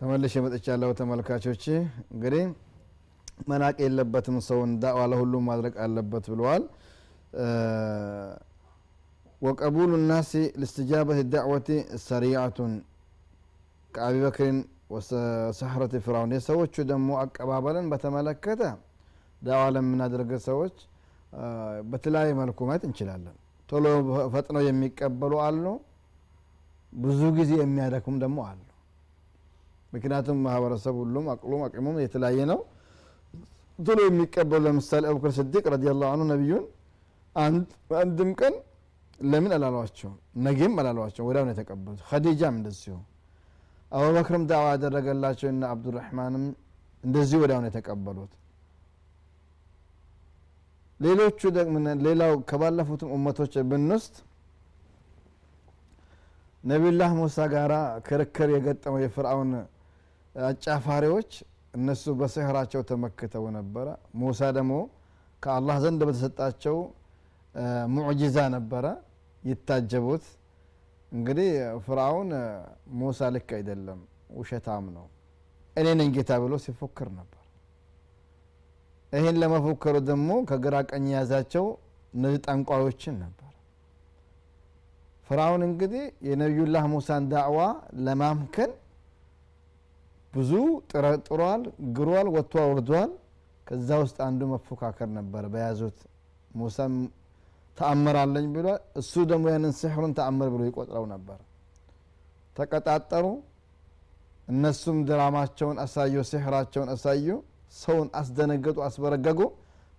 ተመልሼ መጥቻለሁ ተመልካቾች እንግዲህ መናቅ የለበትም ሰውን ዳዕዋ ለሁሉም ማድረግ አለበት ብለዋል። ወቀቡሉ ናሲ ልስትጃበት ዳዕወቲ ሰሪዓቱን ከአቢ በክርን ወሰሕረት ፍራውን የሰዎቹ ደግሞ አቀባበልን በተመለከተ ዳዕዋ ለምናደርግ ሰዎች በተለያየ መልኩ ማየት እንችላለን። ቶሎ ፈጥነው የሚቀበሉ አሉ ብዙ ጊዜ የሚያደክሙም ደግሞ አሉ። ምክንያቱም ማህበረሰብ ሁሉም አቅሉም አቅሙም የተለያየ ነው። ቶሎ የሚቀበሉ ለምሳሌ አቡበክር ስዲቅ ረዲየላሁ አንሁ ነቢዩን አንድም ቀን ለምን አላሏቸው ነጌም አላሏቸው ወዲያው የተቀበሉት። ኸዲጃም እንደዚሁ አቡበክርም ዳዋ ያደረገላቸው እና አብዱራህማንም እንደዚሁ ወዲያው ነው የተቀበሉት። ሌሎቹ ሌላው ከባለፉትም እመቶች ብንውስጥ ነቢዩላህ ሙሳ ጋራ ክርክር የገጠመው የፍርአውን አጫፋሪዎች እነሱ በስህራቸው ተመክተው ነበረ። ሙሳ ደግሞ ከአላህ ዘንድ በተሰጣቸው ሙዕጂዛ ነበረ ይታጀቡት እንግዲህ ፍርአውን ሙሳ ልክ አይደለም ውሸታም ነው። እኔ ነኝ ጌታ ብሎ ሲፎክር ነበር። ይህን ለመፎከሩ ደግሞ ከግራ ቀኝ የያዛቸው እነዚህ ጠንቋዮችን ነበር። ፍርአውን እንግዲህ የነቢዩላህ ሙሳን ዳዕዋ ለማምከን ብዙ ጥሯል ግሯል ወጥቷል ወርዷል ከዛ ውስጥ አንዱ መፎካከር ነበር በያዙት ሙሳም ተአምራለኝ ብሏል እሱ ደግሞ ያንን ስሕሩን ተአምር ብሎ ይቆጥረው ነበር። ተቀጣጠሩ። እነሱም ድራማቸውን አሳዩ ስሕራቸውን አሳዩ ሰውን አስደነገጡ አስበረገጉ።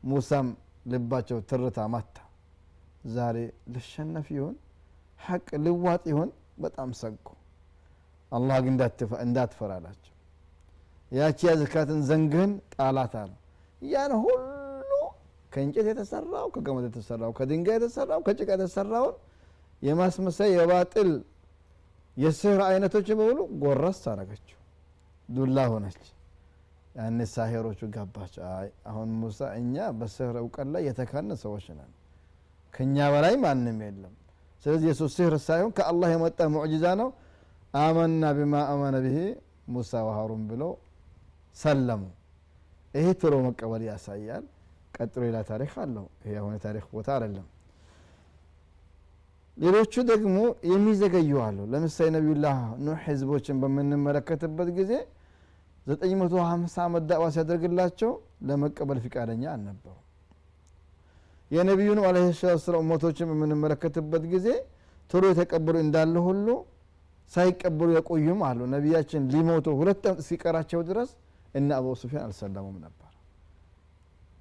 ሙሳም ልባቸው ትርታ ማታ። ዛሬ ልሸነፍ ይሆን ሐቅ ልዋጥ ይሆን በጣም ሰጉ። አላህ ግን እንዳትፈራ አላቸው ያቺ ያዝካትን ዘንግህን ጣላት አለ ያን ሁሉ ከእንጨት የተሰራው ከገመድ የተሰራው ከድንጋይ የተሰራው ከጭቃ የተሰራውን የማስመሰይ የባጥል የስህር አይነቶች በሙሉ ጎረስ አረገችው ዱላ ሆነች። ያኔ ሳሄሮቹ ገባቸው። አሁን ሙሳ እኛ በስህር እውቀት ላይ የተካነ ሰዎች ነን። ከእኛ በላይ ማንም የለም። ስለዚህ የሱ ስህር ሳይሆን ከአላህ የመጣ ሙዕጂዛ ነው። አመና ቢማ አመነ ብሄ ሙሳ ወሃሩን ብለው ሰለሙ። ይሄ ቶሎ መቀበል ያሳያል ቀጥሎ ሌላ ታሪክ አለው። ይሄ አሁን የታሪክ ቦታ አይደለም። ሌሎቹ ደግሞ የሚዘገዩ አሉ። ለምሳሌ ነቢዩላህ ኑሕ ህዝቦችን በምንመለከትበት ጊዜ 950 ዓመት ዳዕዋ ሲያደርግላቸው ለመቀበል ፍቃደኛ አልነበሩ የነቢዩንም አለ ሰላት ሰላም እመቶችን በምንመለከትበት ጊዜ ቶሎ የተቀበሉ እንዳለ ሁሉ ሳይቀበሉ የቆዩም አሉ። ነቢያችን ሊሞቱ ሁለት ዓመት ድረስ እነ አቡ ሱፊያን አልሰለሙም ነበር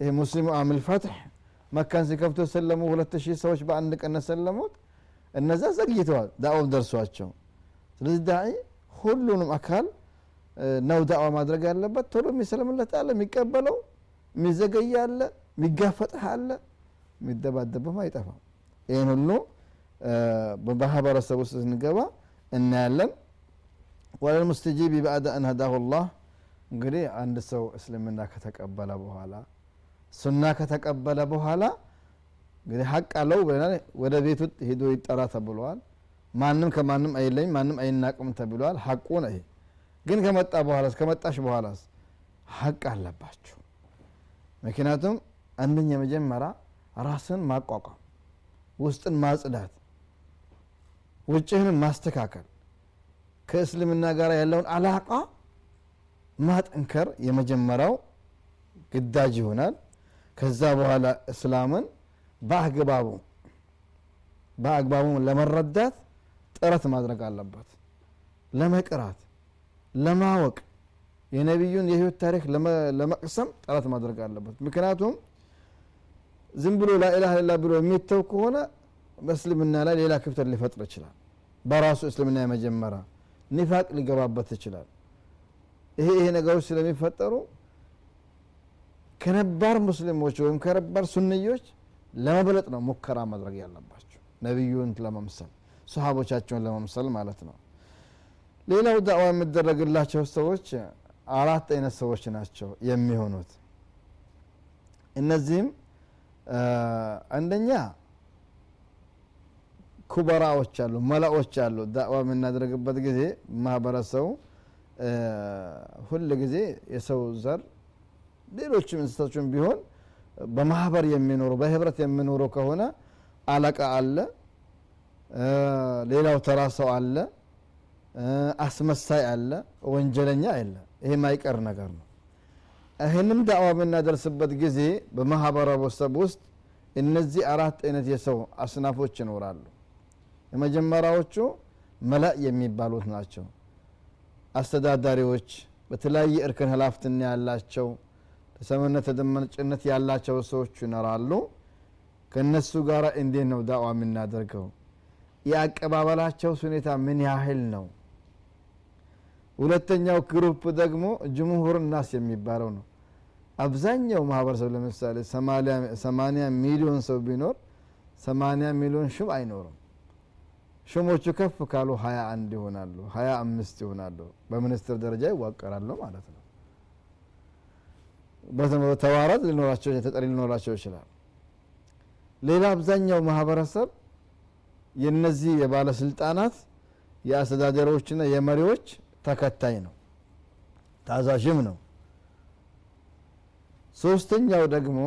ይህ ሙስሊሙ አምል ፈትሕ መካን ሲከፍቶ የሰለሙ ሁለት ሺህ ሰዎች በአንድ ቀን ሰለሙት። እነዛ ዘግይተዋል ዳዕዋም ደርሷቸው። ስለዚህ ዳዒ ሁሉንም አካል ነው ዳዕዋ ማድረግ ያለበት። ቶሎ የሚሰለምለት አለ የሚቀበለው የሚዘገይ አለ የሚጋፈጥህ አለ የሚደባደብም አይጠፋም። ይህን ሁሉ በማህበረሰብ ውስጥ ስንገባ እናያለን። ወለልሙስተጂቢ ባዕደ አን ሀዳሁ ላህ። እንግዲህ አንድ ሰው እስልምና ከተቀበለ በኋላ ሱና ከተቀበለ በኋላ እንግዲህ ሀቅ አለው ብለናል። ወደ ቤቱ ሄዶ ይጠራ ተብለዋል ማንም ከማንም አይለኝ ማንም አይናቅም ተብለዋል ሀቁ ነው ይሄ። ግን ከመጣ በኋላ ከመጣሽ በኋላስ ሀቅ አለባችሁ። ምክንያቱም አንደኛ መጀመሪያ ራስን ማቋቋም ውስጥን ማጽዳት ውጭህን ማስተካከል ከእስልምና ጋር ያለውን አላቃ ማጠንከር የመጀመሪያው ግዳጅ ይሆናል ከዛ በኋላ እስላምን በአግባቡ በአግባቡ ለመረዳት ጥረት ማድረግ አለበት። ለመቅራት ለማወቅ የነቢዩን የህይወት ታሪክ ለመቅሰም ጥረት ማድረግ አለበት። ምክንያቱም ዝም ብሎ ላኢላha ኢላ ብሎ የሚተው ከሆነ በእስልምና ላይ ሌላ ክፍተት ሊፈጥር ይችላል። በራሱ እስልምና የመጀመሪያ ኒፋቅ ሊገባበት ይችላል። ይሄ ይሄ ነገሮች ስለሚፈጠሩ ከነባር ሙስሊሞች ወይም ከነባር ሱንዮች ለመብለጥ ነው ሙከራ ማድረግ ያለባቸው ነቢዩን ለመምሰል ሰሃቦቻቸውን ለመምሰል ማለት ነው። ሌላው ዳዕዋ የሚደረግላቸው ሰዎች አራት አይነት ሰዎች ናቸው የሚሆኑት። እነዚህም አንደኛ ኩበራዎች አሉ መላዎች አሉ። ዳዕዋ የምናደርግበት ጊዜ ማህበረሰቡ ሁል ጊዜ የሰው ዘር ሌሎችም እንስሳቶችም ቢሆን በማህበር የሚኖሩ በህብረት የሚኖሩ ከሆነ አለቃ አለ ሌላው ተራ ሰው አለ አስመሳይ አለ ወንጀለኛ አለ ይሄ ማይቀር ነገር ነው። ይህንም ዳዕዋ በምናደርስበት ጊዜ በማህበረሰብ ውስጥ እነዚህ አራት አይነት የሰው አስናፎች ይኖራሉ። የመጀመሪያዎቹ መላእ የሚባሉት ናቸው። አስተዳዳሪዎች በተለያየ እርከን ሀላፍትና ያላቸው ተሰምነት ተደማጭነት ያላቸው ሰዎች ይኖራሉ። ከእነሱ ጋር እንዴት ነው ዳዕዋ የምናደርገው? የአቀባበላቸው ሁኔታ ምን ያህል ነው? ሁለተኛው group ደግሞ جمهور الناس የሚባለው ነው። አብዛኛው ማህበረሰብ ለምሳሌ ሰማኒያ ሚሊዮን ሰው ቢኖር ሰማኒያ ሚሊዮን ሹም አይኖርም። ሹሞቹ ከፍ ካሉ ሀያ አንድ ይሆናሉ ሀያ አምስት ይሆናሉ። በሚኒስትር ደረጃ ይዋቀራሉ ማለት ነው በተዋረድ ሊኖራቸው ተጠሪ ሊኖራቸው ይችላል። ሌላ አብዛኛው ማህበረሰብ የነዚህ የባለስልጣናት የአስተዳደሮችና የመሪዎች ተከታይ ነው ታዛዥም ነው። ሶስተኛው ደግሞ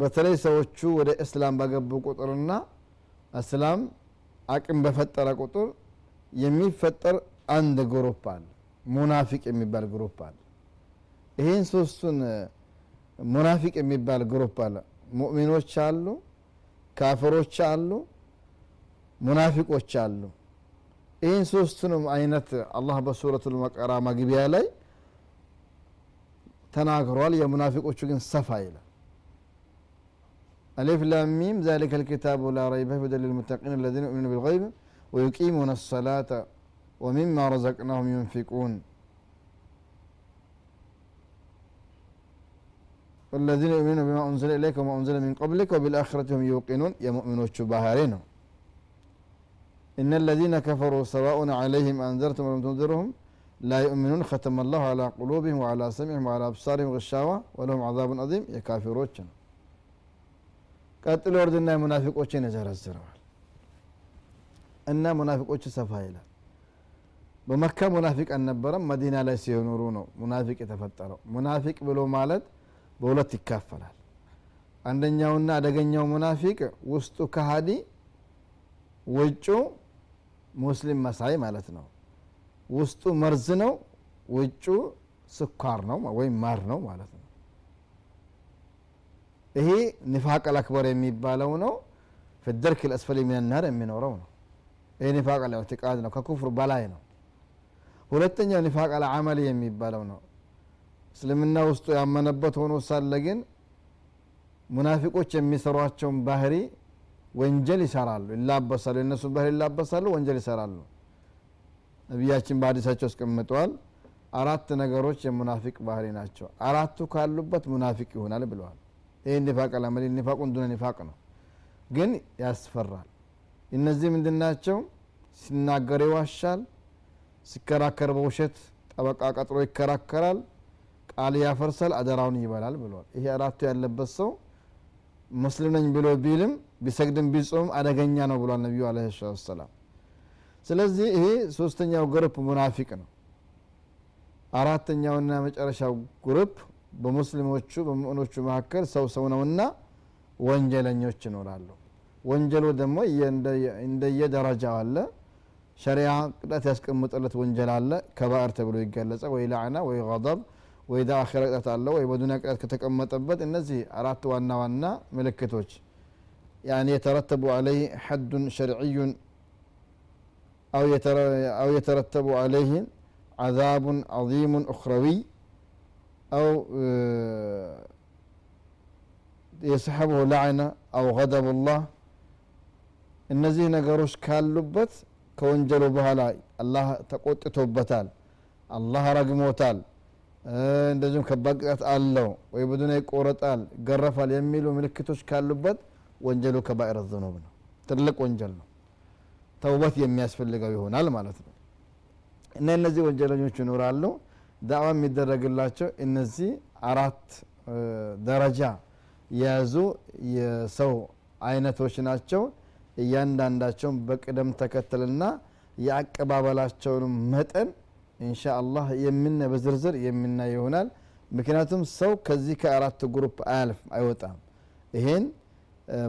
በተለይ ሰዎቹ ወደ እስላም በገቡ ቁጥርና እስላም አቅም በፈጠረ ቁጥር የሚፈጠር አንድ group አለ ሙናፊቅ የሚባል group አለ ይህን ሶስቱን ሙናፊቅ የሚባል ግሩፕ አለ። ሙእሚኖች አሉ ካፍሮች አሉ ሙናፊቆች አሉ። ይህን ሶስቱንም አይነት አላህ በሱረቱ ልመቀራ መግቢያ ላይ ተናግሯል። የሙናፊቆቹ ግን ሰፋ ይላል። ألف لام ميم ذلك الكتاب لا ريب فيه هدى للمتقين الذين يؤمنون بالغيب ويقيمون الصلاة ومما والذين يؤمنون بما أنزل إليك وما أنزل من قبلك وبالآخرة هم يوقنون يا مؤمنون باهرين إن الذين كفروا سواء عليهم أنذرتم ولم تنذرهم لا يؤمنون ختم الله على قلوبهم وعلى سمعهم وعلى أبصارهم غشاوة ولهم عذاب عظيم يكافرون ቀጥሎ ወርድና ሙናፊቆችን ይዘረዝረዋል እና ሙናፊቆች ሰፋ ይላል በመካ ሙናፊቅ አልነበረም መዲና ላይ ሲኖሩ ነው ሙናፊቅ የተፈጠረው ሙናፊቅ ብሎ ማለት በሁለት ይካፈላል። አንደኛውና አደገኛው ሙናፊቅ ውስጡ ከሃዲ ውጩ ሙስሊም መሳይ ማለት ነው። ውስጡ መርዝ ነው ውጩ ስኳር ነው ወይም ማር ነው ማለት ነው። ይሄ ኒፋቅ አልአክበር የሚባለው ነው። ፍደርክ ልአስፈል ሚንናር የሚኖረው ነው። ይሄ ኒፋቅ አልእዕትቃድ ነው ከኩፍር በላይ ነው። ሁለተኛው ኒፋቅ አልዓመል የሚባለው ነው እስልምና ውስጡ ያመነበት ሆኖ ሳለ ግን ሙናፊቆች የሚሰሯቸውን ባህሪ ወንጀል ይሰራሉ ይላበሳሉ። የእነሱን ባህሪ ይላበሳሉ ወንጀል ይሰራሉ። ነቢያችን በሀዲሳቸው አስቀምጠዋል አራት ነገሮች የሙናፊቅ ባህሪ ናቸው። አራቱ ካሉበት ሙናፊቅ ይሆናል ብለዋል። ይህ ኒፋቅ አላመል ኒፋቁን ዱነ ኒፋቅ ነው። ግን ያስፈራል። እነዚህ ምንድን ናቸው? ሲናገር ይዋሻል ሲከራከር በውሸት ጠበቃ ቀጥሮ ይከራከራል ቃል ያፈርሳል አደራውን ይበላል ብለዋል ይሄ አራቱ ያለበት ሰው ሙስሊም ነኝ ብሎ ቢልም ቢሰግድም ቢጾም አደገኛ ነው ብሏል ነቢዩ عليه السلام ስለዚህ ይሄ ሶስተኛው group ሙናፊቅ ነው። አራተኛውና መጨረሻው group በሙስሊሞቹ በሙእኖቹ መካከል ሰው ሰው ነውና ወንጀለኞች ይኖራሉ። ወንጀሉ ደግሞ እንደየደረጃው አለ። ሸሪያ ቅጣት ያስቀምጠለት ወንጀል አለ። ከባዕር ተብሎ ይገለጸ ወይ ላዕና ወይ ገضብ ወይ ዳ አኼራ ቅጣት አለ ወይ በዱኒያ ቅጣት ከተቀመጠበት እነዚህ አራት ዋና ዋና ምልክቶች يعني يترتب عليه حد شرعي أو, أو يترتب عليه عذاب عظيم أخروي أو يسحبه لعنة أو غضب الله እነዚህ ነገሮች ካሉበት ከወንጀሉ በኋላ አላህ ተቆጥቶበታል አላህ ረግሞታል እንደዚሁም ከባድ ቅጣት አለው ወይ በዱንያ ይቆረጣል ይገረፋል የሚሉ ምልክቶች ካሉበት ወንጀሉ ከባኢር ዝኑብ ነው። ትልቅ ወንጀል ነው። ተውበት የሚያስፈልገው ይሆናል ማለት ነው። እና እነዚህ ወንጀለኞች ይኖራሉ። ዳዕዋ የሚደረግላቸው እነዚህ አራት ደረጃ የያዙ የሰው አይነቶች ናቸው። እያንዳንዳቸውን በቅደም ተከተልና የአቀባበላቸውን መጠን እንሻ አላህ የምና በዝርዝር የምናይ ይሆናል ምክንያቱም ሰው ከዚህ ከአራት ግሩፕ አያልፍ አይወጣም ይሄን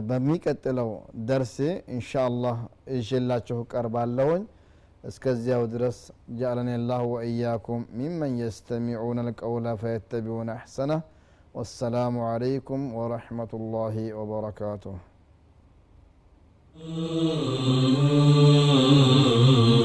በሚቀጥለው ደርሴ እንሻ አላህ እዤላችሁ ቀርባለሁኝ እስከዚያው ድረስ ጃአለኒ ላህ ወእያኩም ሚመን የስተሚዑነ ልቀውለ ፈየተቢዑነ አሕሰነህ والسلام عليكم ورحمة الله وبركاته Oh